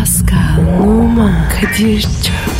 Pascal, Oman, Kadir çok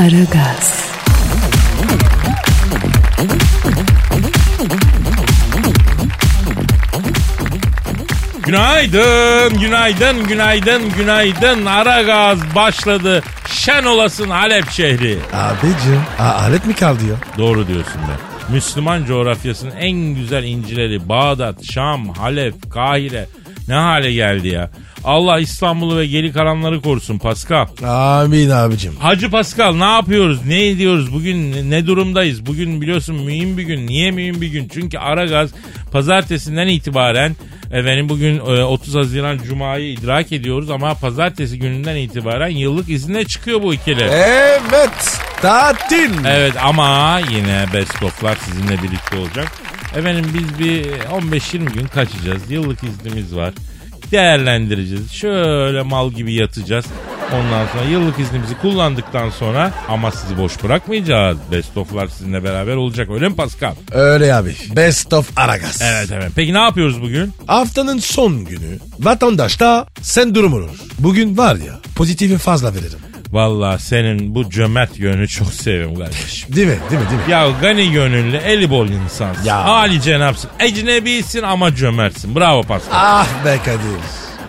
Aragaz, Günaydın, günaydın, günaydın, günaydın. Ara gaz başladı. Şen olasın Halep şehri. Abicim. A- alet mi kaldı ya? Doğru diyorsun be. Müslüman coğrafyasının en güzel incileri Bağdat, Şam, Halep, Kahire ne hale geldi ya. Allah İstanbul'u ve geri kalanları korusun Pascal. Amin abicim. Hacı Pascal ne yapıyoruz? Ne ediyoruz? Bugün ne- durumdayız? Bugün biliyorsun mühim bir gün. Niye mühim bir gün? Çünkü Aragaz pazartesinden itibaren efendim bugün e, 30 Haziran Cuma'yı idrak ediyoruz ama pazartesi gününden itibaren yıllık izine çıkıyor bu ikili. Evet. Tatil. Evet ama yine best of'lar sizinle birlikte olacak. Efendim biz bir 15-20 gün kaçacağız. Yıllık iznimiz var. Değerlendireceğiz. Şöyle mal gibi yatacağız. Ondan sonra yıllık iznimizi kullandıktan sonra ama sizi boş bırakmayacağız. Best of'lar sizinle beraber olacak. Öyle mi Pascal? Öyle abi. Best of Aragaz. Evet evet. Peki ne yapıyoruz bugün? Haftanın son günü vatandaşta sen durum olur. Bugün var ya pozitifi fazla veririm. Vallahi senin bu cömert yönünü çok seviyorum kardeşim. Değil mi? Değil mi? Değil mi? Ya gani gönüllü, eli bol insansın. Ya. Ali cenapsın. Ecnebisin ama cömertsin. Bravo Pascal. Ah be Kadir.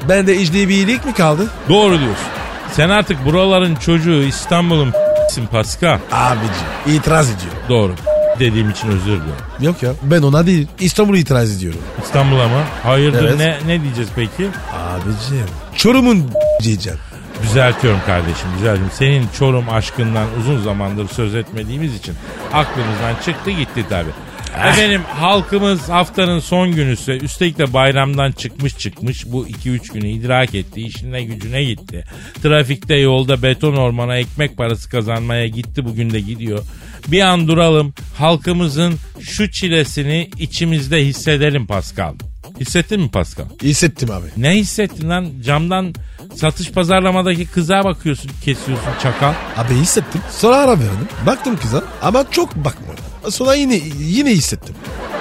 Ben de iyilik mi kaldı? Doğru diyorsun. Sen artık buraların çocuğu İstanbul'un s**sin Pascal. Abicim itiraz ediyor. Doğru. Dediğim için özür diliyorum. Yok ya ben ona değil İstanbul'a itiraz ediyorum. İstanbul'a mı? Hayırdır Evet. ne ne diyeceğiz peki? Abicim. Çorum'un diyeceğim. Düzeltiyorum kardeşim düzeltiyorum. Senin Çorum aşkından uzun zamandır söz etmediğimiz için aklımızdan çıktı gitti tabi. Efendim halkımız haftanın son günüsü üstelik de bayramdan çıkmış çıkmış bu 2-3 günü idrak etti işine gücüne gitti. Trafikte yolda beton ormana ekmek parası kazanmaya gitti bugün de gidiyor. Bir an duralım halkımızın şu çilesini içimizde hissedelim Pascal. Hissettin mi Pascal? Hissettim abi. Ne hissettin lan? Camdan satış pazarlamadaki kıza bakıyorsun, kesiyorsun çakal. Abi hissettim. Sonra ara verdim. Baktım kıza ama çok bakmadım. Sonra yine yine hissettim.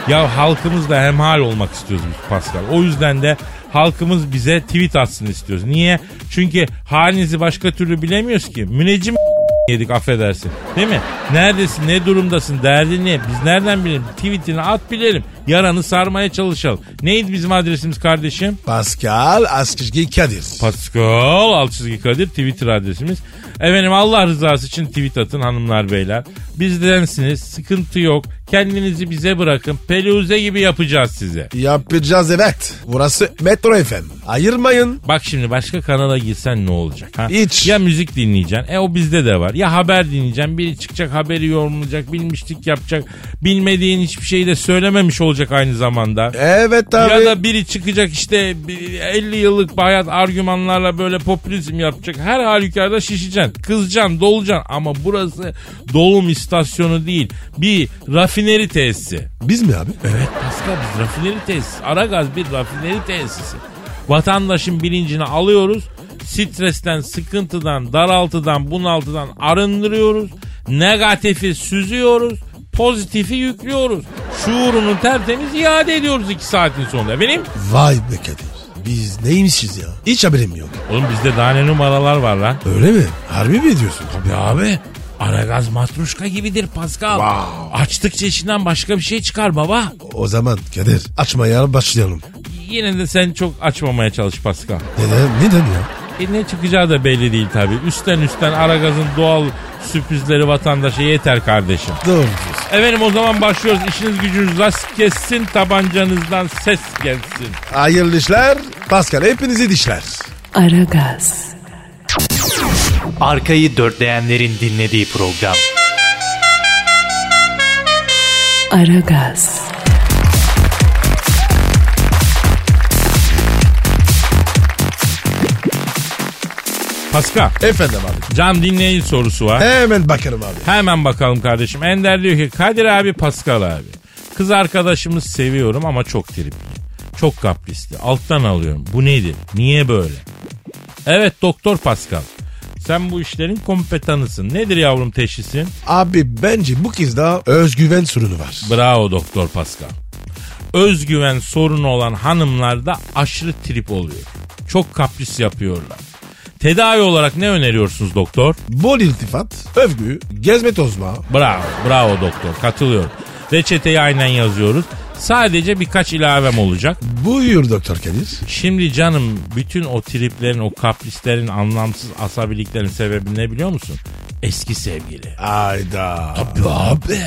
Ya halkımızla hemhal olmak istiyoruz biz Pascal. O yüzden de halkımız bize tweet atsın istiyoruz. Niye? Çünkü halinizi başka türlü bilemiyoruz ki. Müneccim yedik affedersin. Değil mi? Neredesin? Ne durumdasın? Derdin ne? Biz nereden bilelim? Tweetini at bilelim. Yaranı sarmaya çalışalım. Neydi bizim adresimiz kardeşim? Pascal Askışgi Kadir. Pascal çizgi Kadir Twitter adresimiz. Efendim Allah rızası için tweet atın hanımlar beyler. Bizdensiniz sıkıntı yok. Kendinizi bize bırakın. Peluze gibi yapacağız size. Yapacağız evet. Burası Metro FM. Ayırmayın. Bak şimdi başka kanala girsen ne olacak? Ha? Hiç. Ya müzik dinleyeceksin. E o bizde de var. Ya haber dinleyeceksin. Biri çıkacak haberi yorumlayacak. Bilmişlik yapacak. Bilmediğin hiçbir şeyi de söylememiş olacak aynı zamanda. Evet abi. Ya da biri çıkacak işte bir 50 yıllık bayat argümanlarla böyle popülizm yapacak. Her halükarda şişeceksin. Kızacaksın, dolacaksın. Ama burası dolum istasyonu değil. Bir rafineri tesisi. Biz mi abi? Evet Pascal biz rafineri tesisi. Aragaz bir rafineri tesisi. Vatandaşın bilincini alıyoruz. Stresten, sıkıntıdan, daraltıdan, bunaltıdan arındırıyoruz. Negatifi süzüyoruz. Pozitifi yüklüyoruz. Şuurunu tertemiz iade ediyoruz iki saatin sonunda. Benim Vay be Kadir. Biz neymişiz ya? Hiç haberim yok. Oğlum bizde daha ne numaralar var lan. Öyle mi? Harbi mi diyorsun? Tabii abi. Aragaz matruşka gibidir Pascal. Wow. Açtıkça içinden başka bir şey çıkar baba. O zaman Kadir açmaya başlayalım. Yine de sen çok açmamaya çalış Pascal. Neden? Neden ya? E ne çıkacağı da belli değil tabii. Üstten üstten Aragaz'ın doğal sürprizleri vatandaşa yeter kardeşim. Doğru. Efendim o zaman başlıyoruz. İşiniz gücünüz rast kessin tabancanızdan ses gelsin. Hayırlı işler. Pascal hepinizi dişler. Aragaz, Arkayı dörtleyenlerin dinlediği program. Aragaz, Pascal. Efendim abi. Cam dinleyici sorusu var. Hemen bakarım abi. Hemen bakalım kardeşim. Ender diyor ki Kadir abi Pascal abi. Kız arkadaşımı seviyorum ama çok tripli. Çok kaprisli. Alttan alıyorum. Bu nedir? Niye böyle? Evet doktor Pascal. Sen bu işlerin kompetanısın. Nedir yavrum teşhisin? Abi bence bu kızda özgüven sorunu var. Bravo doktor Pascal. Özgüven sorunu olan hanımlarda aşırı trip oluyor. Çok kapris yapıyorlar. Tedavi olarak ne öneriyorsunuz doktor? Bol iltifat, övgü, gezme tozma. Bravo, bravo doktor. Katılıyorum. Reçeteyi aynen yazıyoruz. Sadece birkaç ilavem olacak. Buyur Doktor Kadir. Şimdi canım bütün o triplerin, o kaprislerin, anlamsız asabiliklerin sebebi ne biliyor musun? Eski sevgili. Ayda. Abi abi.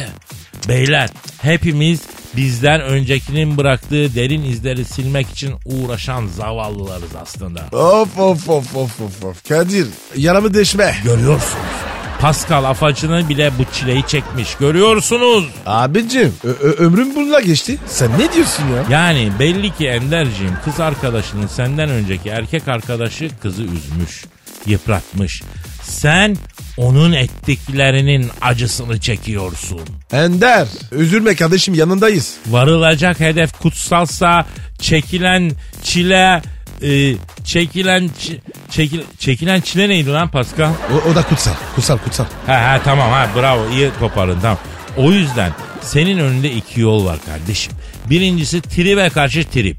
Beyler hepimiz bizden öncekinin bıraktığı derin izleri silmek için uğraşan zavallılarız aslında. Of of of of of of. Kadir yaramı deşme. Görüyorsunuz. Pascal afacını bile bu çileyi çekmiş. Görüyorsunuz. Abicim ömrüm bununla geçti. Sen ne diyorsun ya? Yani belli ki Enderciğim kız arkadaşının senden önceki erkek arkadaşı kızı üzmüş, yıpratmış. Sen onun ettiklerinin acısını çekiyorsun. Ender üzülme kardeşim yanındayız. Varılacak hedef kutsalsa çekilen çile e, çekilen çi- çekil, çekilen çile neydi lan Pascal? O, o da kutsal. Kutsal kutsal. Ha ha tamam ha bravo iyi koparın tamam. O yüzden senin önünde iki yol var kardeşim. Birincisi tribe karşı trip.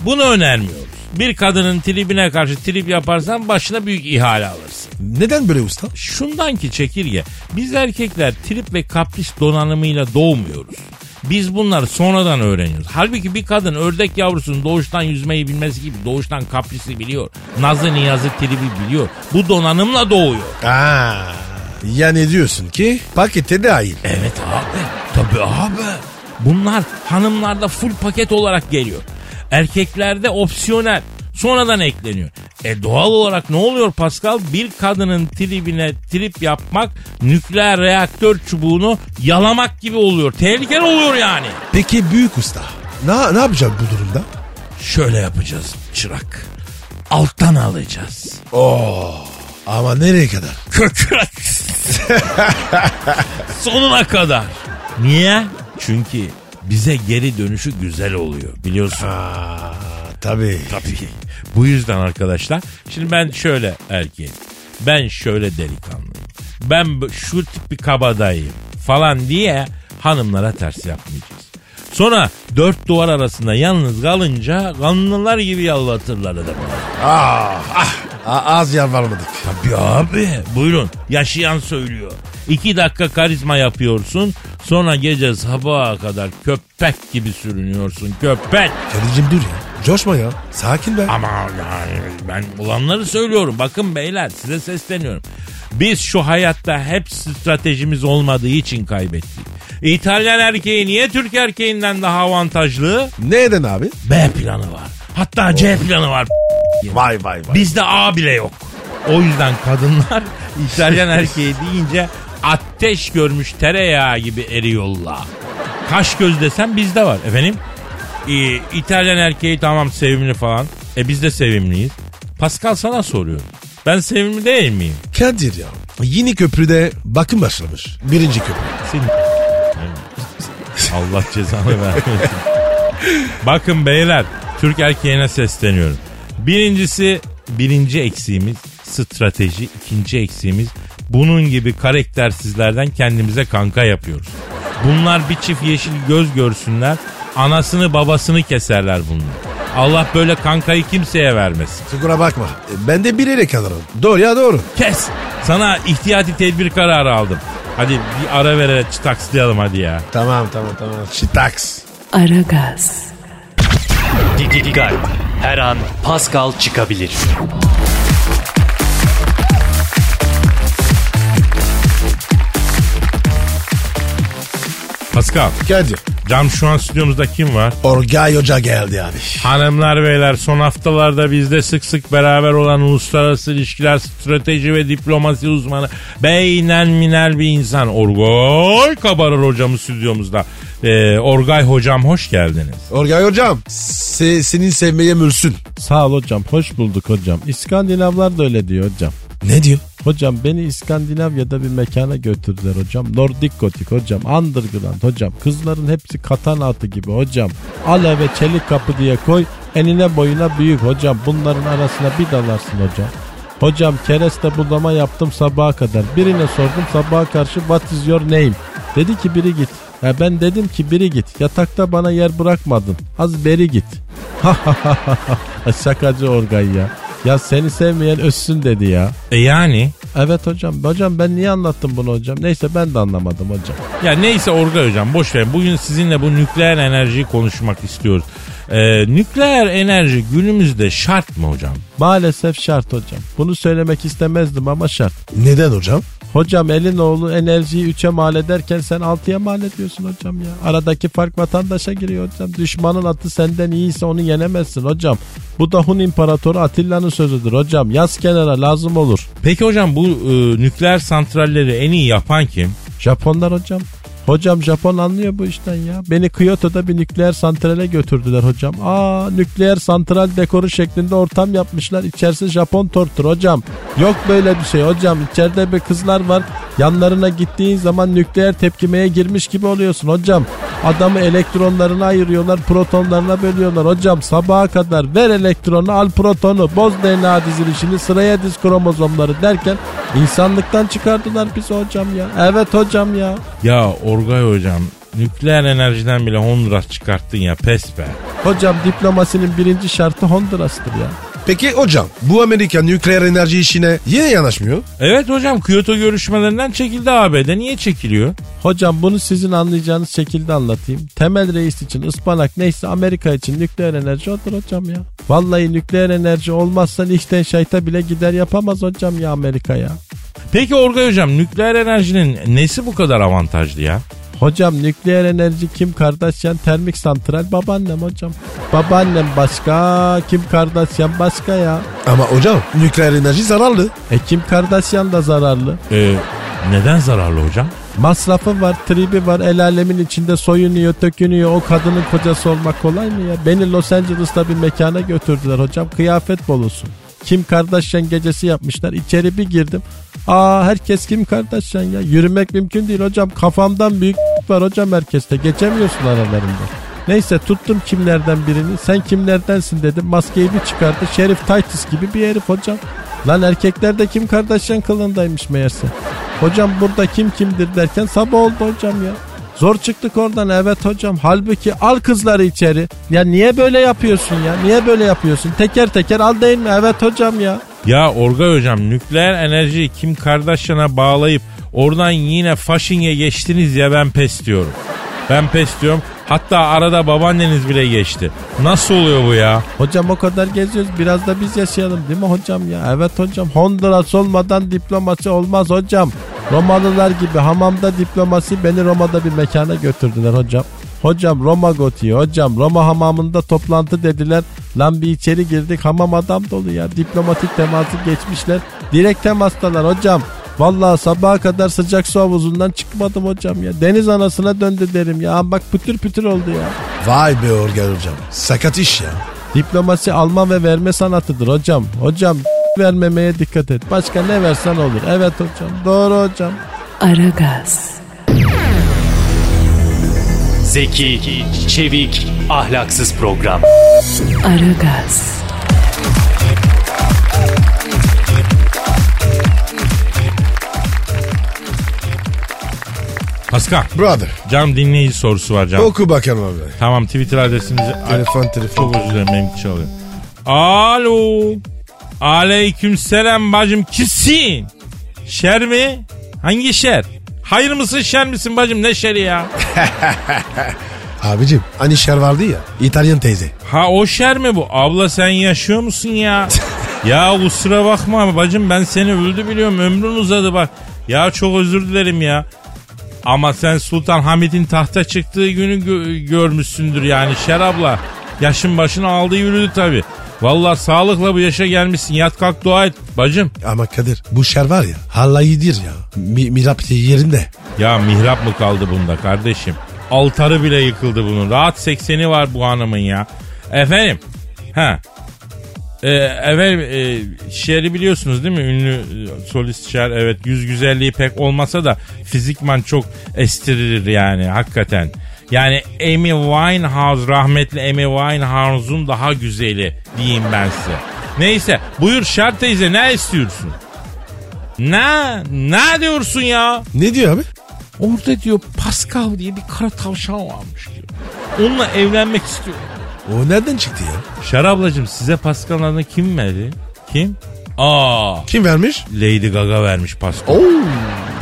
Bunu önermiyoruz. Bir kadının tribine karşı trip yaparsan başına büyük ihale alırsın. Neden böyle usta? Şundan ki çekirge biz erkekler trip ve kapris donanımıyla doğmuyoruz. Biz bunları sonradan öğreniyoruz. Halbuki bir kadın ördek yavrusunun doğuştan yüzmeyi bilmesi gibi doğuştan kaprisi biliyor. Nazı niyazı tribi biliyor. Bu donanımla doğuyor. Aa, yani diyorsun ki pakete dahil. Evet abi. Tabii abi. Bunlar hanımlarda full paket olarak geliyor. Erkeklerde opsiyonel. Sonradan ekleniyor. E doğal olarak ne oluyor Pascal? Bir kadının tribine trip yapmak nükleer reaktör çubuğunu yalamak gibi oluyor. Tehlikeli oluyor yani. Peki büyük usta ne, ne yapacak bu durumda? Şöyle yapacağız çırak. Alttan alacağız. Ama nereye kadar? Köküne. Sonuna kadar. Niye? Çünkü bize geri dönüşü güzel oluyor biliyorsun. Aa, tabii. Tabii. Bu yüzden arkadaşlar şimdi ben şöyle erkeğim. Ben şöyle delikanlıyım. Ben şu tip bir kabadayıyım falan diye hanımlara ters yapmayacağız. Sonra dört duvar arasında yalnız kalınca kanlılar gibi yalvatırlar adamı. Ah, ah, az yalvarmadık. Tabii abi. Buyurun. Yaşayan söylüyor. İki dakika karizma yapıyorsun. Sonra gece sabaha kadar köpek gibi sürünüyorsun. Köpek. Kadir'cim dur ya. Coşma ya. Sakin be. Ama yani ben olanları söylüyorum. Bakın beyler size sesleniyorum. Biz şu hayatta hep stratejimiz olmadığı için kaybettik. İtalyan erkeği niye Türk erkeğinden daha avantajlı? Neden abi? B planı var. Hatta C planı var. Vay vay vay. Bizde A bile yok. O yüzden kadınlar İtalyan erkeği deyince ateş görmüş tereyağı gibi eriyorlar. Kaş göz desem bizde var efendim. Ee, İtalyan erkeği tamam sevimli falan. E biz de sevimliyiz. Pascal sana soruyor. Ben sevimli değil miyim? Kadir ya. Yeni köprüde bakım başlamış. Birinci köprü. Senin Allah cezanı vermesin. Bakın beyler Türk erkeğine sesleniyorum. Birincisi birinci eksiğimiz strateji. ikinci eksiğimiz bunun gibi karaktersizlerden kendimize kanka yapıyoruz. Bunlar bir çift yeşil göz görsünler anasını babasını keserler bunlar. Allah böyle kankayı kimseye vermesin. Kusura bakma. Ben de bir yere kalırım. Doğru ya doğru. Kes. Sana ihtiyati tedbir kararı aldım. Hadi bir ara vererek çıtakslayalım hadi ya. Tamam tamam tamam. Şitaks. Aragaz, Dikkat. Her an Pascal çıkabilir. Pascal. Kadir. Cam şu an stüdyomuzda kim var? Orgay Hoca geldi abi. Hanımlar beyler son haftalarda bizde sık sık beraber olan uluslararası ilişkiler strateji ve diplomasi uzmanı beynen minel bir insan Orgay Kabarır hocamız stüdyomuzda. Ee, Orgay hocam hoş geldiniz. Orgay Hocam. Se, senin sevmeye mülsün. Sağ ol hocam. Hoş bulduk hocam. İskandinavlar da öyle diyor hocam. Ne diyor? Hocam beni İskandinavya'da bir mekana götürdüler hocam. Nordik gotik hocam. Underground hocam. Kızların hepsi katana atı gibi hocam. Alev ve çelik kapı diye koy. Enine boyuna büyük hocam. Bunların arasına bir dalarsın hocam. Hocam kereste budama yaptım sabaha kadar. Birine sordum sabaha karşı what is your name? Dedi ki biri git. Ya ben dedim ki biri git. Yatakta bana yer bırakmadın. Az beri git. Şakacı orgay ya. Ya seni sevmeyen ölsün dedi ya. E yani? Evet hocam. Hocam ben niye anlattım bunu hocam? Neyse ben de anlamadım hocam. Ya neyse Orgay hocam boş verin. Bugün sizinle bu nükleer enerjiyi konuşmak istiyoruz. Ee, nükleer enerji günümüzde şart mı hocam? Maalesef şart hocam. Bunu söylemek istemezdim ama şart. Neden hocam? Hocam elin oğlu enerjiyi 3'e mal ederken sen 6'ya mal ediyorsun hocam ya. Aradaki fark vatandaşa giriyor hocam. Düşmanın atı senden iyiyse onu yenemezsin hocam. Bu da Hun İmparatoru Atilla'nın sözüdür hocam. Yaz kenara lazım olur. Peki hocam bu e, nükleer santralleri en iyi yapan kim? Japonlar hocam. Hocam Japon anlıyor bu işten ya. Beni Kyoto'da bir nükleer santrale götürdüler hocam. Aa nükleer santral dekoru şeklinde ortam yapmışlar. İçerisi Japon tortur hocam. Yok böyle bir şey hocam. İçeride bir kızlar var. Yanlarına gittiğin zaman nükleer tepkimeye girmiş gibi oluyorsun hocam. Adamı elektronlarına ayırıyorlar, protonlarına bölüyorlar. Hocam sabaha kadar ver elektronu, al protonu, boz DNA dizilişini, sıraya diz kromozomları derken insanlıktan çıkardılar bizi hocam ya. Evet hocam ya. Ya Orgay hocam nükleer enerjiden bile Honduras çıkarttın ya pes be. Hocam diplomasinin birinci şartı Honduras'tır ya. Peki hocam bu Amerika nükleer enerji işine yine yanaşmıyor. Evet hocam Kyoto görüşmelerinden çekildi ABD. Niye çekiliyor? Hocam bunu sizin anlayacağınız şekilde anlatayım. Temel reis için ıspanak neyse Amerika için nükleer enerji odur hocam ya. Vallahi nükleer enerji olmazsa Liechtenstein'ta bile gider yapamaz hocam ya Amerika ya. Peki Orgay hocam nükleer enerjinin nesi bu kadar avantajlı ya? Hocam nükleer enerji Kim Kardashian termik santral babaannem hocam. Babaannem başka Kim Kardashian başka ya. Ama hocam nükleer enerji zararlı. E Kim Kardashian da zararlı. Ee, neden zararlı hocam? Masrafı var, tribi var, el alemin içinde soyunuyor, tökünüyor. O kadının kocası olmak kolay mı ya? Beni Los Angeles'ta bir mekana götürdüler hocam. Kıyafet bolusu. Kim Kardashian gecesi yapmışlar. İçeri bir girdim. Aa herkes Kim Kardashian ya. Yürümek mümkün değil hocam. Kafamdan büyük var hocam herkeste. Geçemiyorsun aralarında. Neyse tuttum kimlerden birini. Sen kimlerdensin dedim. Maskeyi bir çıkardı. Şerif Titus gibi bir herif hocam. Lan erkekler de Kim Kardashian kılığındaymış meğerse. Hocam burada kim kimdir derken sabah oldu hocam ya. Zor çıktık oradan evet hocam. Halbuki al kızları içeri. Ya niye böyle yapıyorsun ya? Niye böyle yapıyorsun? Teker teker al değil mi? Evet hocam ya. Ya Orgay hocam nükleer enerjiyi Kim Kardashian'a bağlayıp oradan yine Fasching'e geçtiniz ya ben pes diyorum. Ben pes diyorum. Hatta arada babaanneniz bile geçti. Nasıl oluyor bu ya? Hocam o kadar geziyoruz biraz da biz yaşayalım değil mi hocam ya? Evet hocam Honduras olmadan diplomasi olmaz hocam. Romalılar gibi hamamda diplomasi beni Roma'da bir mekana götürdüler hocam. Hocam Roma gotiği hocam Roma hamamında toplantı dediler. Lan bir içeri girdik hamam adam dolu ya. Diplomatik teması geçmişler. Direkt temastalar hocam. Vallahi sabaha kadar sıcak su havuzundan çıkmadım hocam ya. Deniz anasına döndü derim ya. Bak pütür pütür oldu ya. Vay be Organ hocam. Sakat iş ya. Diplomasi alma ve verme sanatıdır hocam. Hocam vermemeye dikkat et. Başka ne versen olur. Evet hocam. Doğru hocam. Aragaz, Zeki, çevik, ahlaksız program. Aragaz, Pascal. Brother. Can dinleyici sorusu var Can. Oku bakalım abi. Tamam Twitter adresimizi... Telefon telefon. Çok özür dilerim benimki çalıyor. Alo. Aleyküm selam bacım kimsin? Şer mi? Hangi şer? Hayır mısın şer misin bacım ne şeri ya? Abicim hani şer vardı ya. İtalyan teyze. Ha o şer mi bu? Abla sen yaşıyor musun ya? ya kusura bakma bacım ben seni öldü biliyorum ömrün uzadı bak. Ya çok özür dilerim ya. Ama sen Sultan Hamid'in tahta çıktığı günü gö- görmüşsündür yani Şer abla. Yaşın başını aldı yürüdü tabi. Vallahi sağlıkla bu yaşa gelmişsin. Yat kalk dua et bacım. Ama Kadir bu şer var ya. Hallayidir ya. Mi, mirap yerinde. Ya mihrap mı kaldı bunda kardeşim? Altarı bile yıkıldı bunun. Rahat sekseni var bu hanımın ya. Efendim. Ha. Ee, efendim e, Cher'i biliyorsunuz değil mi? Ünlü e, solist Cher. Evet yüz güzelliği pek olmasa da fizikman çok estirir yani hakikaten. Yani Amy Winehouse rahmetli Amy Winehouse'un daha güzeli diyeyim ben size. Neyse buyur Cher teyze ne istiyorsun? Ne? Ne diyorsun ya? Ne diyor abi? Orada diyor Pascal diye bir kara tavşan varmış diyor. Onunla evlenmek istiyor. O nereden çıktı ya? Şer ablacığım size Pascal'ın adını kim verdi? Kim? Aa Kim vermiş? Lady Gaga vermiş Pascal. Oo.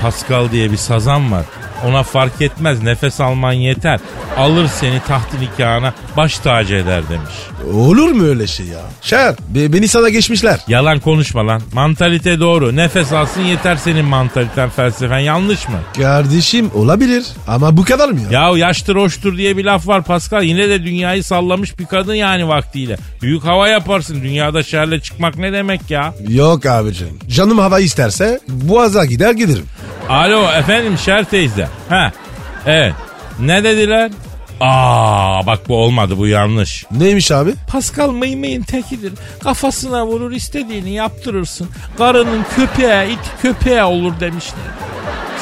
Pascal diye bir sazan var. Ona fark etmez nefes alman yeter. Alır seni taht nikahına baş tacı eder demiş. Olur mu öyle şey ya? Şer be- beni sana geçmişler. Yalan konuşma lan. Mantalite doğru. Nefes alsın yeter senin mantaliten felsefen. Yanlış mı? Kardeşim olabilir ama bu kadar mı ya? Ya yaştır hoştur diye bir laf var Pascal. Yine de dünyayı sallamış bir kadın yani vaktiyle. Büyük hava yaparsın. Dünyada şerle çıkmak ne demek ya? Yok abicim. Canım hava isterse boğaza gider giderim. Alo efendim Şer teyze. Ha evet. Ne dediler? Aa bak bu olmadı bu yanlış. Neymiş abi? Pascal mıymıyın tekidir. Kafasına vurur istediğini yaptırırsın. Karının köpeğe it köpeğe olur demişler.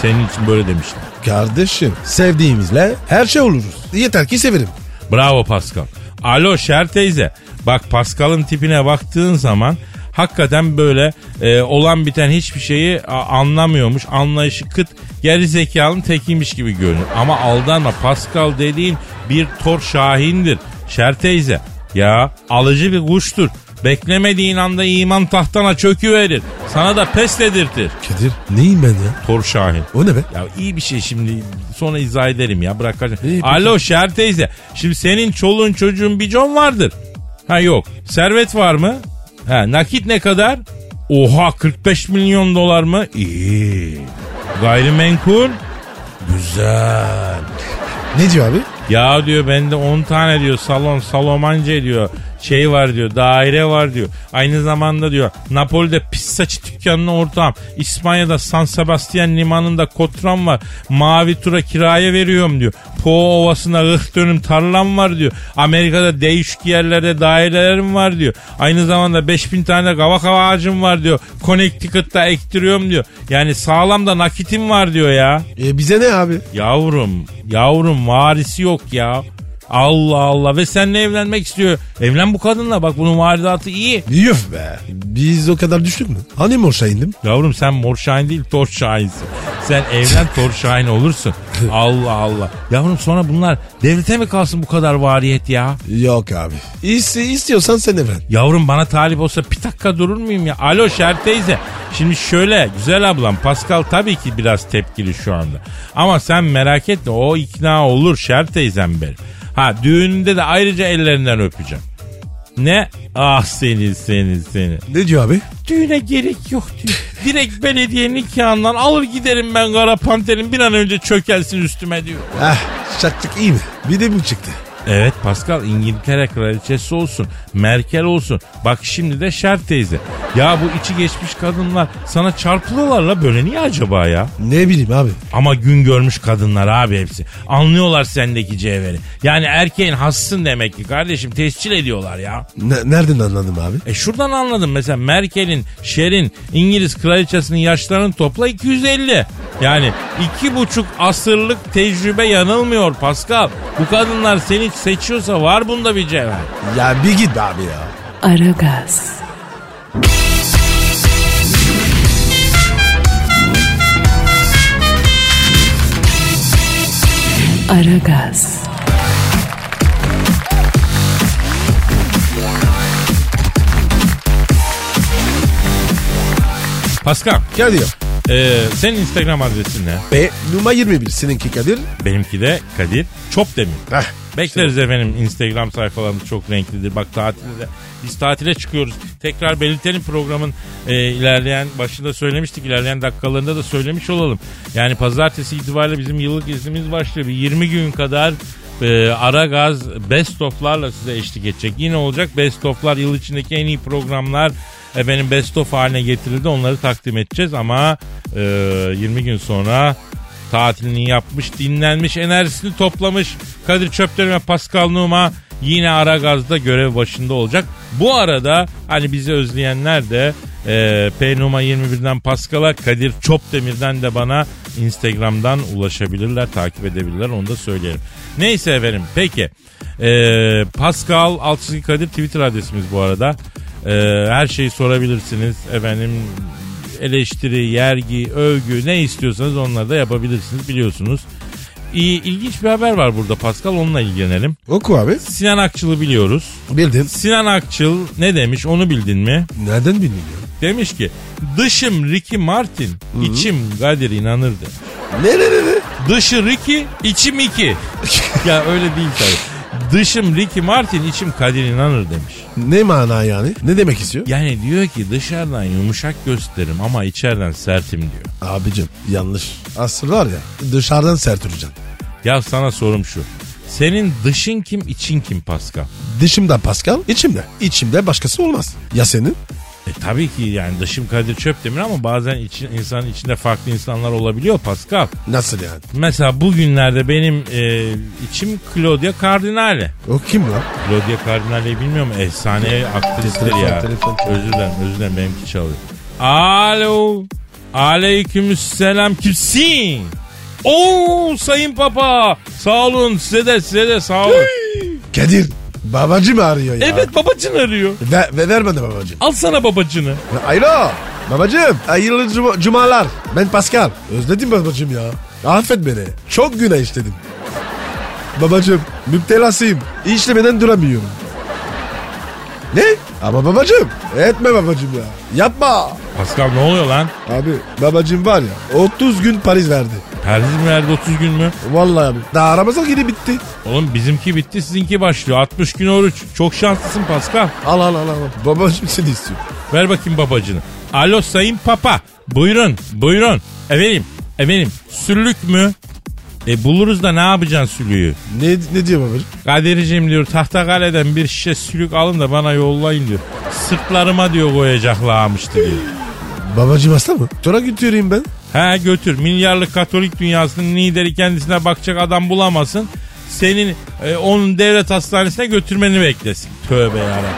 Senin için böyle demişler. Kardeşim sevdiğimizle her şey oluruz. Yeter ki severim. Bravo Pascal. Alo Şer teyze. Bak Pascal'ın tipine baktığın zaman hakikaten böyle e, olan biten hiçbir şeyi a, anlamıyormuş. Anlayışı kıt geri zekalının tekiymiş gibi görünür. Ama aldanma Pascal dediğin bir tor şahindir. Şer teyze ya alıcı bir kuştur. Beklemediğin anda iman tahtına çöküverir. Sana da pes dedirtir. Kadir neyim ben ya? Tor Şahin. O ne be? Ya iyi bir şey şimdi sonra izah ederim ya bırak kaç. İyi. Alo Şer teyze. Şimdi senin çoluğun çocuğun bir con vardır. Ha yok. Servet var mı? Ha nakit ne kadar? Oha 45 milyon dolar mı? İyi. Gayrimenkul? Güzel. Ne diyor abi? Ya diyor bende 10 tane diyor salon salomance diyor. Şey var diyor daire var diyor. Aynı zamanda diyor Napoli'de pizzaçı dükkanına ortağım. İspanya'da San Sebastian limanında kotram var. Mavi tura kiraya veriyorum diyor. Po Ovası'nda 40 dönüm tarlam var diyor. Amerika'da değişik yerlerde dairelerim var diyor. Aynı zamanda 5000 tane kavak ağacım var diyor. Connecticut'ta ektiriyorum diyor. Yani sağlam da nakitim var diyor ya. E bize ne abi? Yavrum, yavrum varisi yok ya. Allah Allah ve seninle evlenmek istiyor. Evlen bu kadınla bak bunun varidatı iyi. Yuf be. Biz o kadar düştük mü? Hani Morş'a indim? Yavrum sen mor şahin değil tor şahinsin. Sen evlen tor şahin olursun. Allah Allah. Yavrum sonra bunlar devlete mi kalsın bu kadar variyet ya? Yok abi. İst, istiyorsan sen evlen. Yavrum bana talip olsa bir dakika durur muyum ya? Alo Şer teyze. Şimdi şöyle güzel ablam Pascal tabii ki biraz tepkili şu anda. Ama sen merak etme o ikna olur Şer teyzem benim. Ha düğününde de ayrıca ellerinden öpeceğim. Ne? Ah seni seni seni. Ne diyor abi? Düğüne gerek yok diyor. Direkt belediye nikahından alır giderim ben kara panterin bir an önce çökelsin üstüme diyor. Ah çaktık iyi mi? Bir de bu çıktı. Evet Pascal İngiltere kraliçesi olsun, Merkel olsun. Bak şimdi de Şer teyze. Ya bu içi geçmiş kadınlar sana çarpılıyorlar la böyle niye acaba ya? Ne bileyim abi. Ama gün görmüş kadınlar abi hepsi. Anlıyorlar sendeki cevheri. Yani erkeğin hassın demek ki kardeşim tescil ediyorlar ya. Ne- nereden anladım abi? E şuradan anladım mesela Merkel'in, Şer'in, İngiliz kraliçesinin yaşlarını topla 250. Yani iki buçuk asırlık tecrübe yanılmıyor Pascal. Bu kadınlar seni seçiyorsa var bunda bir cevher. Ya bir git abi ya. Aragaz, Aragaz, Pascal, Kadir. e, senin Instagram adresin ne? E numara 21 seninki Kadir. Benimki de Kadir Çopdemir. Heh. Bekleriz efendim Instagram sayfalarımız çok renklidir. Bak tatilde de biz tatile çıkıyoruz. Tekrar belirtelim programın e, ilerleyen başında söylemiştik. ilerleyen dakikalarında da söylemiş olalım. Yani pazartesi itibariyle bizim yıllık iznimiz başlıyor. Bir 20 gün kadar e, ara gaz best of'larla size eşlik edecek. Yine olacak best of'lar yıl içindeki en iyi programlar efendim best of haline getirildi. Onları takdim edeceğiz ama e, 20 gün sonra Tatilini yapmış, dinlenmiş, enerjisini toplamış. Kadir Çöpten ve Pascal Numa yine ara gazda görev başında olacak. Bu arada hani bizi özleyenler de e, P Numa 21'den Pascal'a Kadir Çopdemir'den de bana Instagram'dan ulaşabilirler, takip edebilirler onu da söyleyelim. Neyse efendim peki. E, Pascal Altçızı Kadir Twitter adresimiz bu arada. E, her şeyi sorabilirsiniz. Efendim eleştiri, yergi, övgü ne istiyorsanız onları da yapabilirsiniz biliyorsunuz. İyi, ilginç bir haber var burada Pascal onunla ilgilenelim. Oku abi. Sinan Akçıl'ı biliyoruz. Bildin. Sinan Akçıl ne demiş onu bildin mi? Nereden bilmiyorum. Demiş ki dışım Ricky Martin, içim Kadir inanırdı. Ne ne ne ne? Dışı Ricky, içim iki. ya öyle değil tabii. Dışım Ricky Martin, içim Kadir inanır demiş. Ne mana yani? Ne demek istiyor? Yani diyor ki dışarıdan yumuşak gösteririm ama içeriden sertim diyor. Abicim yanlış. Asıl var ya dışarıdan sert duracaksın. Ya sana sorum şu. Senin dışın kim, için kim Pascal? Dışımda Pascal, içimde. İçimde başkası olmaz. Ya senin? E tabii ki yani dışım Kadir Çöpdemir ama bazen için, insanın içinde farklı insanlar olabiliyor Pascal. Nasıl yani? Mesela bugünlerde benim e, içim Claudia Cardinale. O kim lan? Claudia Cardinale'yi bilmiyor mu? Efsane aktristir Telefon, ya. telefon. Özür dilerim, özür dilerim benimki çalıyor. Alo. Aleykümselam kimsin? Oo sayın papa. Sağ olun size de size de sağ olun. Kadir. Babacım arıyor ya. evet babacın arıyor. Ve, ve ver bana babacım. Al sana babacını. Alo. Babacım. Hayırlı cuma- cumalar. Ben Pascal. Özledim babacım ya. Affet beni. Çok günah işledim. Babacım müptelasıyım. İşlemeden duramıyorum. Ne? Ama babacım. Etme babacım ya. Yapma. Pascal ne oluyor lan? Abi babacım var ya 30 gün Paris verdi. Perhiz mi verdi 30 gün mü? Vallahi abi. Daha Ramazan yine bitti. Oğlum bizimki bitti sizinki başlıyor. 60 gün oruç. Çok şanslısın Pascal. Al al al al. Babacım seni istiyor. Ver bakayım babacını. Alo sayın papa. Buyurun buyurun. Efendim efendim sülük mü? E buluruz da ne yapacaksın sülüğü? Ne, ne diyor babacım? Kadir'cim diyor Tahtakale'den bir şişe sülük alın da bana yollayın diyor. Sırtlarıma diyor koyacaklarmıştı diyor. Babacım hasta mı? Sonra götüreyim ben. He götür milyarlık katolik dünyasının lideri kendisine bakacak adam bulamasın. Senin e, onun devlet hastanesine götürmeni beklesin. Tövbe yarabbim.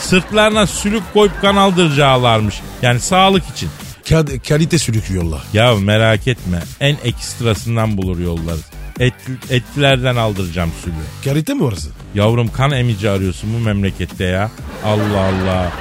Sırtlarına sülük koyup kan aldıracaklarmış. Yani sağlık için. Ka- kalite sülük yolla. Ya merak etme en ekstrasından bulur yolları. Et, etlilerden aldıracağım sülüğü. Kalite mi orası? Yavrum kan emici arıyorsun bu memlekette ya. Allah Allah.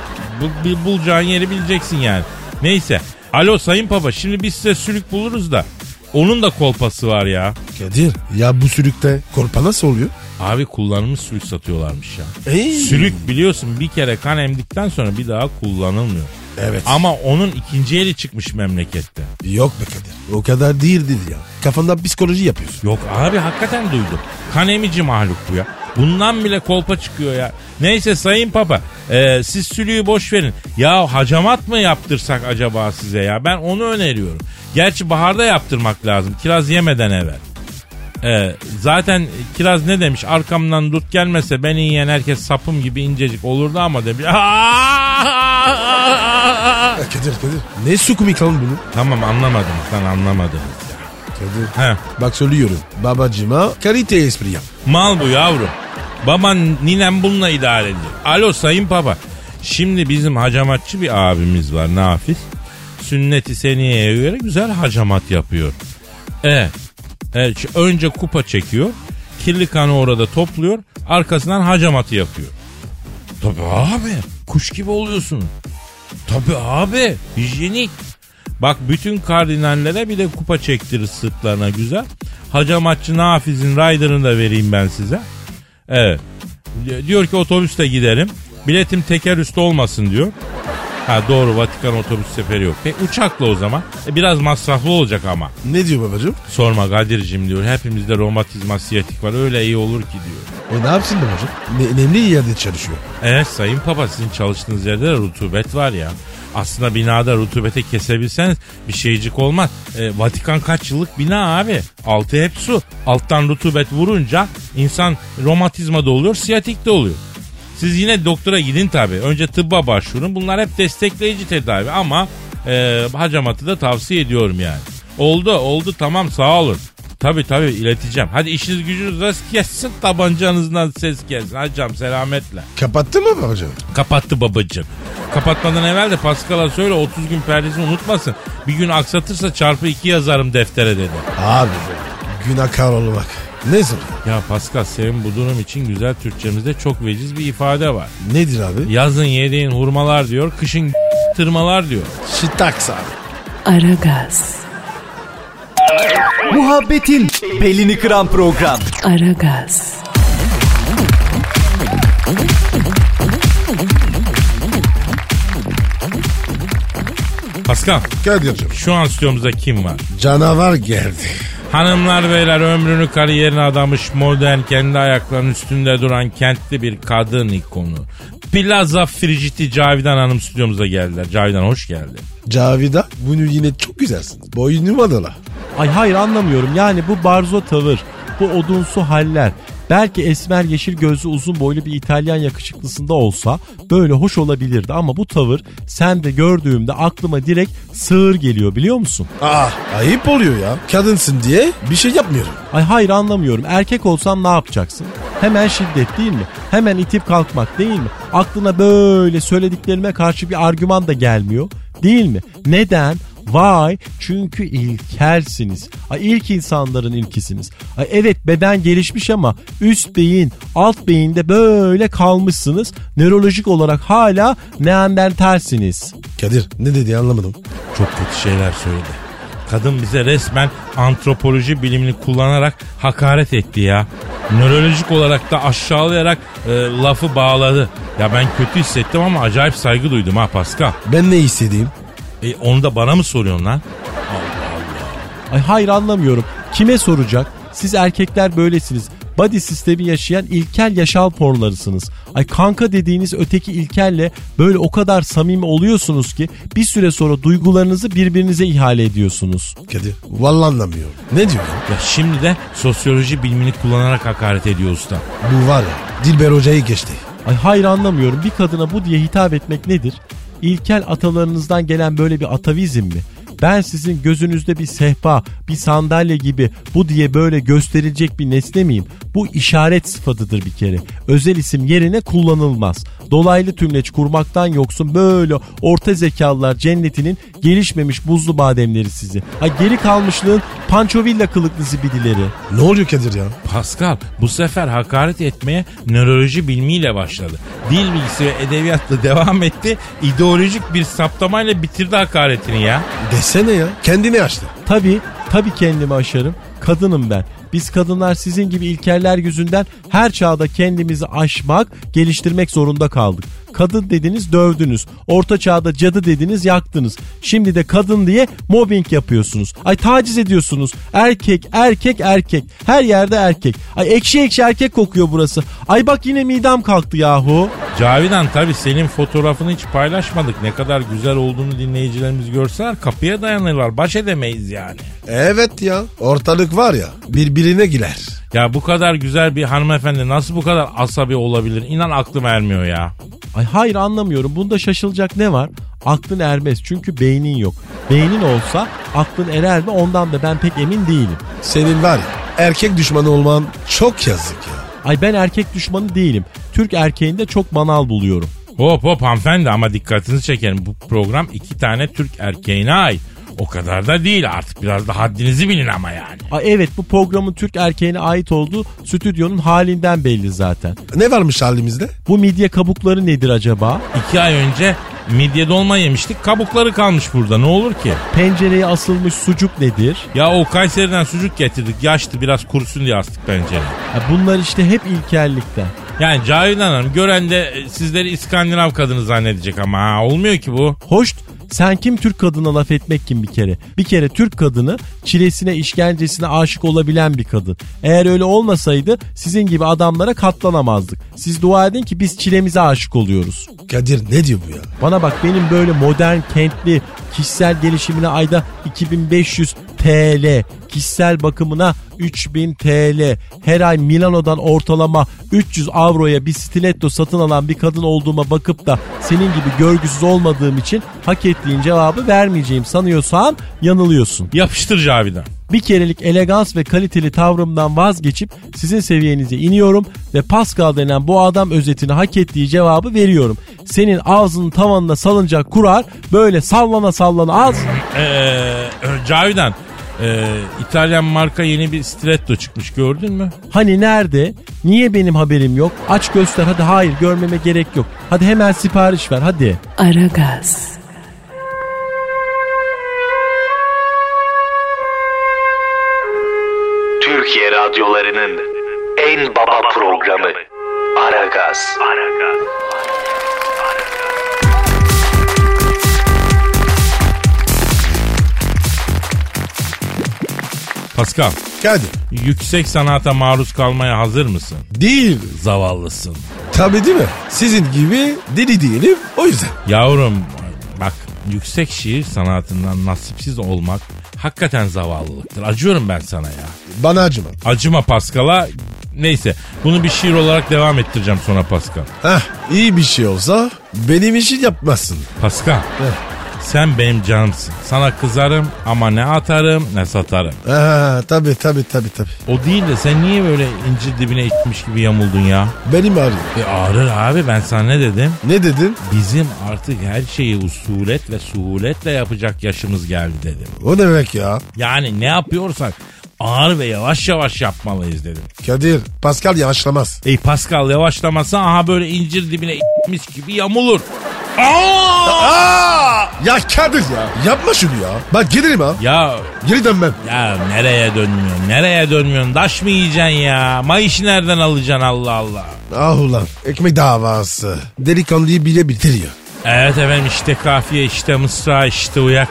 Bu, bir bulacağın yeri bileceksin yani. Neyse. Alo sayın baba şimdi biz size sülük buluruz da. Onun da kolpası var ya. Kadir ya bu sülükte korpa nasıl oluyor? Abi kullanılmış sülük satıyorlarmış ya. Ey. Sülük biliyorsun bir kere kan emdikten sonra bir daha kullanılmıyor. Evet. Ama onun ikinci eli çıkmış memlekette. Yok be Kadir. O kadar değildir ya. Kafanda psikoloji yapıyorsun. Yok abi hakikaten duydum. Kan emici mahluk bu ya. Bundan bile kolpa çıkıyor ya. Neyse sayın papa e, siz sülüğü boş verin. Ya hacamat mı yaptırsak acaba size ya? Ben onu öneriyorum. Gerçi baharda yaptırmak lazım. Kiraz yemeden evvel. E, zaten kiraz ne demiş? Arkamdan dut gelmese beni yiyen herkes sapım gibi incecik olurdu ama demiş. Ya Kadir Kadir. Ne sukumik lan bunu? tamam anlamadım. Sen anlamadın. Kadir. He. Bak söylüyorum. Babacıma kalite espri yap. Mal bu yavrum. Baban ninem bununla idare ediyor. Alo sayın baba. Şimdi bizim hacamatçı bir abimiz var Nafiz. Sünneti seniyeye göre güzel hacamat yapıyor. Evet şu önce kupa çekiyor. Kirli kanı orada topluyor. Arkasından hacamatı yapıyor. Tabii abi. Kuş gibi oluyorsun. Tabii abi. Hijyenik. Bak bütün kardinallere bir de kupa çektirir sırtlarına güzel. Hacamatçı Nafiz'in rider'ını da vereyim ben size. Evet. Diyor ki otobüste giderim. Biletim teker üstü olmasın diyor. Ha doğru Vatikan otobüs seferi yok. Peki uçakla o zaman. E, biraz masraflı olacak ama. Ne diyor babacım? Sorma Kadir'cim diyor. Hepimizde romatizma siyatik var. Öyle iyi olur ki diyor. E ne yapsın babacım? Ne, nemli yerde çalışıyor. Evet sayın papa sizin çalıştığınız yerde de rutubet var ya. Aslında binada rutubete kesebilseniz bir şeycik olmaz. E, Vatikan kaç yıllık bina abi. Altı hep su. Alttan rutubet vurunca insan romatizma da oluyor, siyatik de oluyor. Siz yine doktora gidin tabi. Önce tıbba başvurun. Bunlar hep destekleyici tedavi ama e, hacamatı da tavsiye ediyorum yani. Oldu oldu tamam sağ olun. Tabi tabi ileteceğim. Hadi işiniz gücünüz rast gelsin tabancanızdan ses gelsin. Hadi canım selametle. Kapattı mı babacığım? Kapattı babacığım. Kapatmadan evvel de Pascal'a söyle 30 gün perdesini unutmasın. Bir gün aksatırsa çarpı iki yazarım deftere dedi. Abi günahkar olmak. Ne zor. Ya Pascal senin bu durum için güzel Türkçemizde çok veciz bir ifade var. Nedir abi? Yazın yediğin hurmalar diyor, kışın tırmalar diyor. Şitaks abi. Aragaz, Muhabbetin belini kıran program. Aragaz, Pascal Kadir'cim. şu an stüdyomuzda kim var? Canavar geldi. Hanımlar beyler ömrünü kariyerine adamış modern kendi ayaklarının üstünde duran kentli bir kadın ikonu. Plaza Frigiti Cavidan Hanım stüdyomuza geldiler. Cavidan hoş geldin. Cavida bunu yine çok güzelsin. Boynum adala. Ay hayır anlamıyorum yani bu barzo tavır, bu odunsu haller. Belki esmer yeşil gözlü uzun boylu bir İtalyan yakışıklısında olsa böyle hoş olabilirdi ama bu tavır sen de gördüğümde aklıma direkt sığır geliyor biliyor musun? Aa ayıp oluyor ya. Kadınsın diye bir şey yapmıyorum. Ay hayır anlamıyorum erkek olsam ne yapacaksın? Hemen şiddet değil mi? Hemen itip kalkmak değil mi? Aklına böyle söylediklerime karşı bir argüman da gelmiyor değil mi? Neden? Vay çünkü ilkelsiniz. Ay ilk insanların ilkisiniz. Ay evet beden gelişmiş ama üst beyin alt beyinde böyle kalmışsınız. Nörolojik olarak hala neandertalsiniz. Kadir ne dedi anlamadım. Çok kötü şeyler söyledi. Kadın bize resmen antropoloji bilimini kullanarak hakaret etti ya. Nörolojik olarak da aşağılayarak e, lafı bağladı. Ya ben kötü hissettim ama acayip saygı duydum ha Pascal. Ben ne istediğim? E, onu da bana mı soruyorsun lan? Ay hayır anlamıyorum. Kime soracak? Siz erkekler böylesiniz. Body sistemi yaşayan ilkel yaşal formlarısınız. Ay kanka dediğiniz öteki ilkelle böyle o kadar samimi oluyorsunuz ki bir süre sonra duygularınızı birbirinize ihale ediyorsunuz. Kadir vallahi anlamıyorum. Ne diyor ya? Ya şimdi de sosyoloji bilimini kullanarak hakaret ediyor usta. Bu var ya Dilber Hoca'yı geçti. Ay hayır anlamıyorum. Bir kadına bu diye hitap etmek nedir? İlkel atalarınızdan gelen böyle bir atavizm mi? Ben sizin gözünüzde bir sehpa, bir sandalye gibi bu diye böyle gösterilecek bir nesne miyim? Bu işaret sıfatıdır bir kere. Özel isim yerine kullanılmaz. Dolaylı tümleç kurmaktan yoksun böyle orta zekalılar cennetinin gelişmemiş buzlu bademleri sizi. Ay geri kalmışlığın pancovilla kılıklı zibidileri. Ne oluyor Kadir ya? Pascal bu sefer hakaret etmeye nöroloji bilmiyle başladı. Dil bilgisi ve edebiyatla devam etti. İdeolojik bir saptamayla bitirdi hakaretini ya. Desene ya. Kendini açtı. Tabii, tabii kendimi aşarım. Kadınım ben. Biz kadınlar sizin gibi ilkeller yüzünden her çağda kendimizi aşmak, geliştirmek zorunda kaldık. Kadın dediniz dövdünüz. Orta çağda cadı dediniz yaktınız. Şimdi de kadın diye mobbing yapıyorsunuz. Ay taciz ediyorsunuz. Erkek, erkek, erkek. Her yerde erkek. Ay ekşi ekşi erkek kokuyor burası. Ay bak yine midem kalktı yahu. Cavidan tabi senin fotoğrafını hiç paylaşmadık. Ne kadar güzel olduğunu dinleyicilerimiz görseler kapıya dayanırlar. Baş edemeyiz yani. Evet ya. Ortalık var ya birbirine girer. Ya bu kadar güzel bir hanımefendi nasıl bu kadar asabi olabilir? İnan aklım ermiyor ya. Ay hayır anlamıyorum. Bunda şaşılacak ne var? Aklın ermez çünkü beynin yok. Beynin olsa aklın erer mi ondan da ben pek emin değilim. Senin var ya erkek düşmanı olman çok yazık ya. Ay ben erkek düşmanı değilim. Türk erkeğinde çok manal buluyorum. Hop hop hanımefendi ama dikkatinizi çekerim. Bu program iki tane Türk erkeğine ait. O kadar da değil artık biraz da haddinizi bilin ama yani. Ay evet bu programın Türk erkeğine ait olduğu stüdyonun halinden belli zaten. Ne varmış halimizde? Bu midye kabukları nedir acaba? İki ay önce midye dolma yemiştik kabukları kalmış burada ne olur ki? Pencereye asılmış sucuk nedir? Ya o Kayseri'den sucuk getirdik yaştı biraz kurusun diye astık pencere. Ha, bunlar işte hep ilkellikten. Yani Cavidan Hanım gören de e, sizleri İskandinav kadını zannedecek ama ha, olmuyor ki bu. Hoş sen kim Türk kadına laf etmek kim bir kere? Bir kere Türk kadını çilesine işkencesine aşık olabilen bir kadın. Eğer öyle olmasaydı sizin gibi adamlara katlanamazdık. Siz dua edin ki biz çilemize aşık oluyoruz. Kadir ne diyor bu ya? Bana bak benim böyle modern kentli kişisel gelişimine ayda 2500 TL. Kişisel bakımına 3000 TL. Her ay Milano'dan ortalama 300 avroya bir stiletto satın alan bir kadın olduğuma bakıp da senin gibi görgüsüz olmadığım için hak ettiğin cevabı vermeyeceğim sanıyorsan yanılıyorsun. Yapıştır Cavidan. Bir kerelik elegans ve kaliteli tavrımdan vazgeçip sizin seviyenize iniyorum ve Pascal denen bu adam özetini hak ettiği cevabı veriyorum. Senin ağzının tavanına salıncak kurar böyle sallana sallana az Ee, Cavidan. E, İtalyan marka yeni bir stiletto çıkmış gördün mü? Hani nerede? Niye benim haberim yok? Aç göster hadi hayır görmeme gerek yok. Hadi hemen sipariş ver hadi. Aragaz, Türkiye radyolarının en baba programı Aragaz. Pascal, Kadir. yüksek sanata maruz kalmaya hazır mısın? Değil. Zavallısın. Tabii değil mi? Sizin gibi deli değilim o yüzden. Yavrum bak yüksek şiir sanatından nasipsiz olmak hakikaten zavallılıktır. Acıyorum ben sana ya. Bana acıma. Acıma Pascal'a. Neyse bunu bir şiir olarak devam ettireceğim sonra Pascal. Heh, iyi bir şey olsa benim için yapmazsın. Pascal sen benim canımsın. Sana kızarım ama ne atarım ne satarım. Ha, tabii tabii tabii tabii. O değil de sen niye böyle incir dibine itmiş gibi yamuldun ya? Benim ağrıyor. E ağrır abi ben sana ne dedim? Ne dedin? Bizim artık her şeyi usulet ve suhuletle yapacak yaşımız geldi dedim. O ne demek ya? Yani ne yapıyorsak ağır ve yavaş yavaş yapmalıyız dedim. Kadir, Pascal yavaşlamaz. Ey Pascal yavaşlamasa aha böyle incir dibine itmiş gibi yamulur. Aa! Aa! Ya Kadir ya. Yapma şunu ya. Bak gelirim ha. Ya Geri dönmem. ya nereye dönmüyorsun? Nereye dönmüyorsun? Taş mı yiyeceksin ya? Mayışı nereden alacaksın Allah Allah? Ah ulan. Ekmek davası. Delikanlıyı bile bitiriyor. Evet efendim işte kafiye işte mısra işte uyak.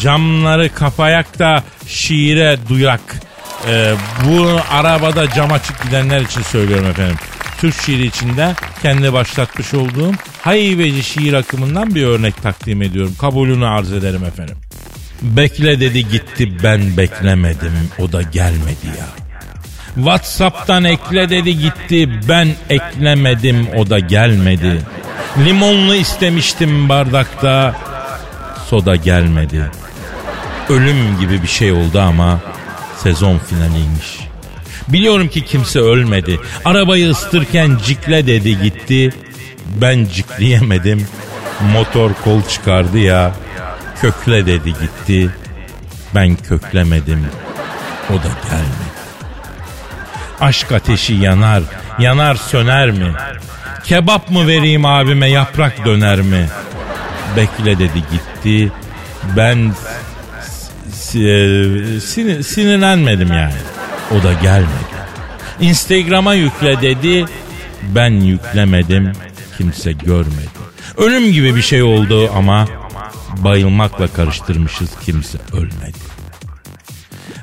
Camları kapayak da şiire duyak. Ee, bu arabada cam açık gidenler için söylüyorum efendim. Türk şiiri içinde kendi başlatmış olduğum haybeci şiir akımından bir örnek takdim ediyorum. Kabulünü arz ederim efendim. Bekle dedi gitti ben beklemedim o da gelmedi ya. Whatsapp'tan ekle dedi gitti ben eklemedim o da gelmedi. Limonlu istemiştim bardakta soda gelmedi. Ölüm gibi bir şey oldu ama sezon finaliymiş. Biliyorum ki kimse ölmedi. Arabayı ıstırken cikle dedi gitti. Ben cikleyemedim. Motor kol çıkardı ya. Kökle dedi gitti. Ben köklemedim. O da gelmedi. Aşk ateşi yanar, yanar söner mi? Kebap mı vereyim abime yaprak döner mi? Bekle dedi gitti. Ben s- sinir- sinirlenmedim yani. O da gelmedi. Instagram'a yükle dedi. Ben yüklemedim. Kimse görmedi. Ölüm gibi bir şey oldu ama bayılmakla karıştırmışız kimse ölmedi.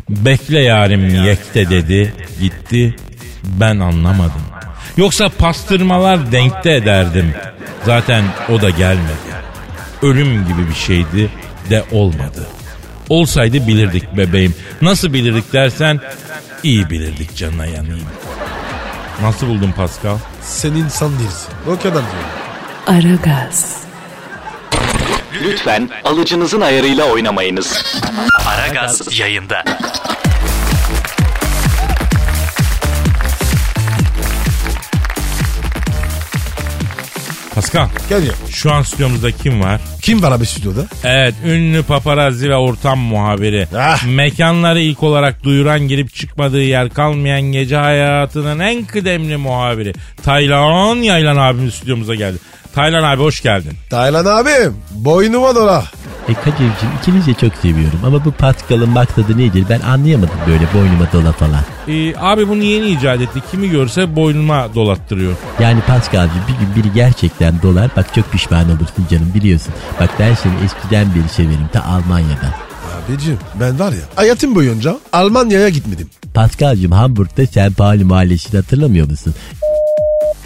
Bekle yarim yekte dedi. Gitti. Ben anlamadım. Yoksa pastırmalar denkte ederdim. Zaten o da gelmedi. Ölüm gibi bir şeydi de olmadı. Olsaydı bilirdik bebeğim. Nasıl bilirdik dersen iyi bilirdik canına yanayım. Nasıl buldun Pascal? Sen insan değilsin. O kadar diyorum. Aragaz, Lütfen alıcınızın ayarıyla oynamayınız. Aragaz yayında. Pascal Gel ya. şu an stüdyomuzda kim var? Kim var abi stüdyoda? Evet ünlü paparazzi ve ortam muhabiri. Ah. Mekanları ilk olarak duyuran girip çıkmadığı yer kalmayan gece hayatının en kıdemli muhabiri. Taylan Yaylan abimiz stüdyomuza geldi. Taylan abi hoş geldin. Taylan abim. Boynuma dola. E Kadir'cim ikinizi çok seviyorum ama bu Pascal'ın maksadı nedir ben anlayamadım böyle boynuma dola falan. Ee, abi bunu yeni icat etti. Kimi görse boynuma dolattırıyor. Yani Pascal'cım bir gün biri gerçekten dolar bak çok pişman olursun canım biliyorsun. Bak ben seni eskiden beri severim ta Almanya'dan. Abicim ben var ya hayatım boyunca Almanya'ya gitmedim. Pascal'cım Hamburg'da sen Pauli Mahallesi'ni hatırlamıyor musun?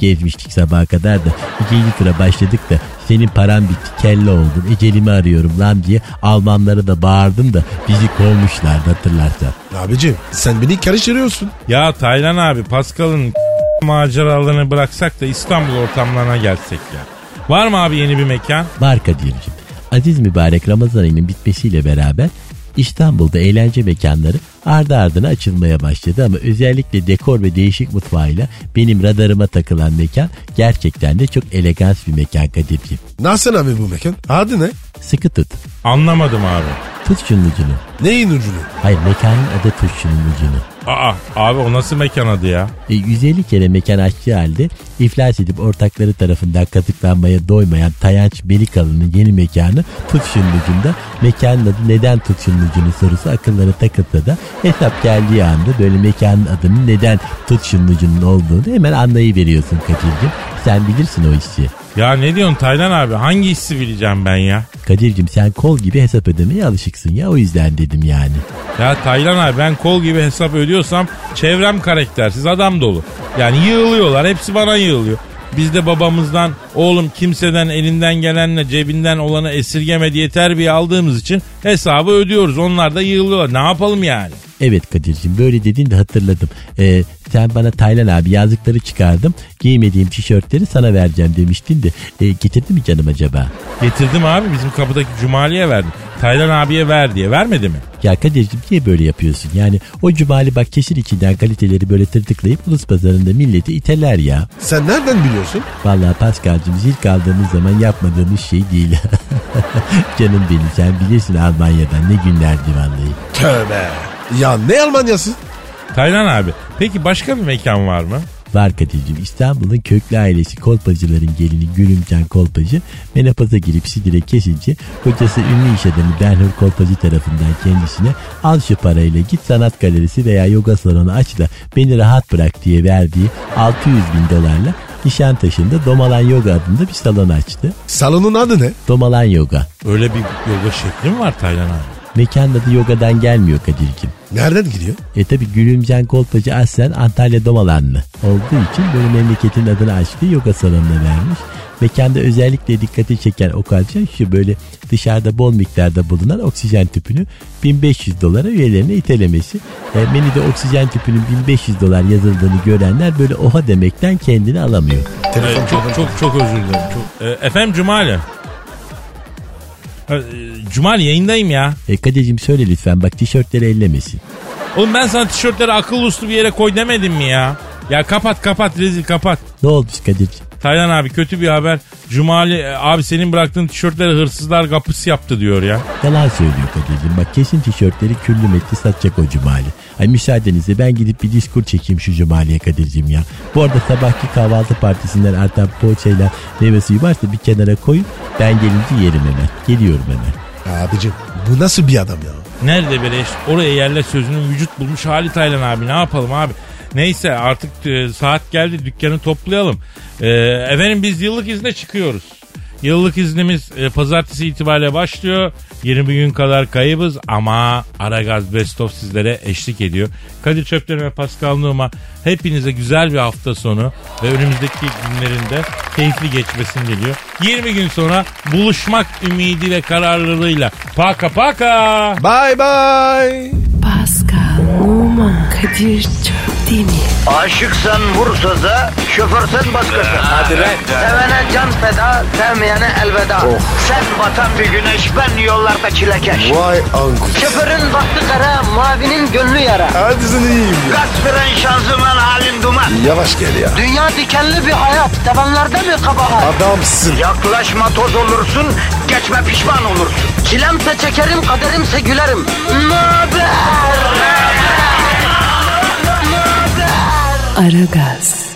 Gezmiştik sabaha kadar da ikinci tura başladık da senin paran bitti kelle oldun ecelimi arıyorum lan diye Almanlara da bağırdım da bizi kovmuşlardı hatırlarsan. Abicim sen beni karıştırıyorsun. Ya Taylan abi Pascal'ın maceralarını bıraksak da İstanbul ortamlarına gelsek ya. Var mı abi yeni bir mekan? Var Kadir'cim. Aziz mübarek Ramazan ayının bitmesiyle beraber İstanbul'da eğlence mekanları ardı ardına açılmaya başladı ama özellikle dekor ve değişik mutfağıyla benim radarıma takılan mekan gerçekten de çok elegans bir mekan Kadir'ciğim. Nasıl abi bu mekan? Adı ne? Sıkı tut. Anlamadım abi. Tut şunun ucunu. Neyin ucunu? Hayır mekanın adı tut şunun ucunu. Aa abi o nasıl mekan adı ya? E, 150 kere mekan açtığı halde iflas edip ortakları tarafından kazıklanmaya doymayan Tayanç Belikalı'nın yeni mekanı Tut Şunun Ucu'nda mekanın adı neden Tut Şunun Ucu'nun sorusu akıllara takılsa da hesap geldiği anda böyle mekanın adının neden Tut Şunun Ucu'nun olduğunu hemen anlayıveriyorsun Kadir'cim. Sen bilirsin o işi. Ya ne diyorsun Taylan abi hangi hissi bileceğim ben ya? Kadir'cim sen kol gibi hesap ödemeye alışıksın ya o yüzden dedim yani. Ya Taylan abi ben kol gibi hesap ödüyorsam çevrem karaktersiz adam dolu. Yani yığılıyorlar hepsi bana yığılıyor. Biz de babamızdan oğlum kimseden elinden gelenle cebinden olanı esirgeme diye terbiye aldığımız için hesabı ödüyoruz. Onlar da yığılıyorlar. Ne yapalım yani? Evet Kadir'cim böyle dediğin de hatırladım. Ee, sen bana Taylan abi yazdıkları çıkardım. Giymediğim tişörtleri sana vereceğim demiştin de. E, getirdi mi canım acaba? Getirdim abi bizim kapıdaki Cumali'ye verdim. Taylan abiye ver diye vermedi mi? Ya Kadir'cim niye böyle yapıyorsun? Yani o cumali bak kesin içinden kaliteleri böyle tırtıklayıp ulus pazarında milleti iteler ya. Sen nereden biliyorsun? Vallahi Pascal'cım zil kaldığımız zaman yapmadığımız şey değil. Canım benim sen bilirsin Almanya'dan ne günlerdi vallahi. Tövbe. Ya ne Almanyası? Taylan abi peki başka bir mekan var mı? Var Kadir'cim İstanbul'un köklü ailesi kolpacıların gelini Gülümcan Kolpacı menopoza girip sidire kesince kocası ünlü iş adamı Bernhur Kolpacı tarafından kendisine al şu parayla git sanat galerisi veya yoga salonu aç da beni rahat bırak diye verdiği 600 bin dolarla Nişantaşı'nda Domalan Yoga adında bir salon açtı. Salonun adı ne? Domalan Yoga. Öyle bir yoga şekli mi var Taylan abi? Mekanın adı yogadan gelmiyor Kadir'cim. Nereden gidiyor? E tabi Gülümcan Kolpacı aslen Antalya Domalanlı olduğu için böyle memleketin adını açtığı yoga salonuna vermiş. Mekanda özellikle dikkati çeken o kalça şu böyle dışarıda bol miktarda bulunan oksijen tüpünü 1500 dolara üyelerine itelemesi. E, menüde oksijen tüpünün 1500 dolar yazıldığını görenler böyle oha demekten kendini alamıyor. Telefon çok çok çok özür dilerim. Çok- Ee, efendim Cumali. Ha, Cumali yayındayım ya. E Kadir'cim söyle lütfen bak tişörtleri ellemesin. Oğlum ben sana tişörtleri akıllı uslu bir yere koy demedim mi ya? Ya kapat kapat rezil kapat. Ne oldu Kadir'cim? Taylan abi kötü bir haber. Cumali e, abi senin bıraktığın tişörtleri hırsızlar kapısı yaptı diyor ya. Yalan söylüyor Kadir'cim. Bak kesin tişörtleri küllü metli satacak o Cumali. Ay müsaadenizle ben gidip bir diskur çekeyim şu Cumali'ye Kadir'cim ya. Bu arada sabahki kahvaltı partisinden artan poğaçayla meyve suyu varsa bir kenara koyun. Ben gelince yerim hemen. Geliyorum hemen. Abicim bu nasıl bir adam ya? Nerede beleş? Oraya yerle sözünün vücut bulmuş hali Taylan abi. Ne yapalım abi? Neyse artık e, saat geldi dükkanı toplayalım. E, efendim biz yıllık izne çıkıyoruz. Yıllık iznimiz e, pazartesi itibariyle başlıyor. 20 gün kadar kaybız ama Aragaz Best of sizlere eşlik ediyor. Kadir Çöpleri ve Pascal Numa hepinize güzel bir hafta sonu ve önümüzdeki günlerinde keyifli geçmesini diliyor. 20 gün sonra buluşmak ümidi ve kararlılığıyla paka paka. Bye bye. Pascal, Oman, Kadir mi? Aşıksan vursa da, şoförsen başkasın. Hadi Sevene can feda, sevmeyene elveda. Sen batan bir güneş, ben yollarda çilekeş. Vay anku. Şoförün baktı kara, mavinin gönlü yara. Hadi sen iyiyim ya. Kasperen şanzıman halin duman. Yavaş gel ya. Dünya dikenli bir hayat, sevenlerde mi kabahar? Adamsın. Yaklaşma toz olursun, geçme pişman olursun. Çilemse çekerim, kaderimse gülerim. Möber! Aragaz.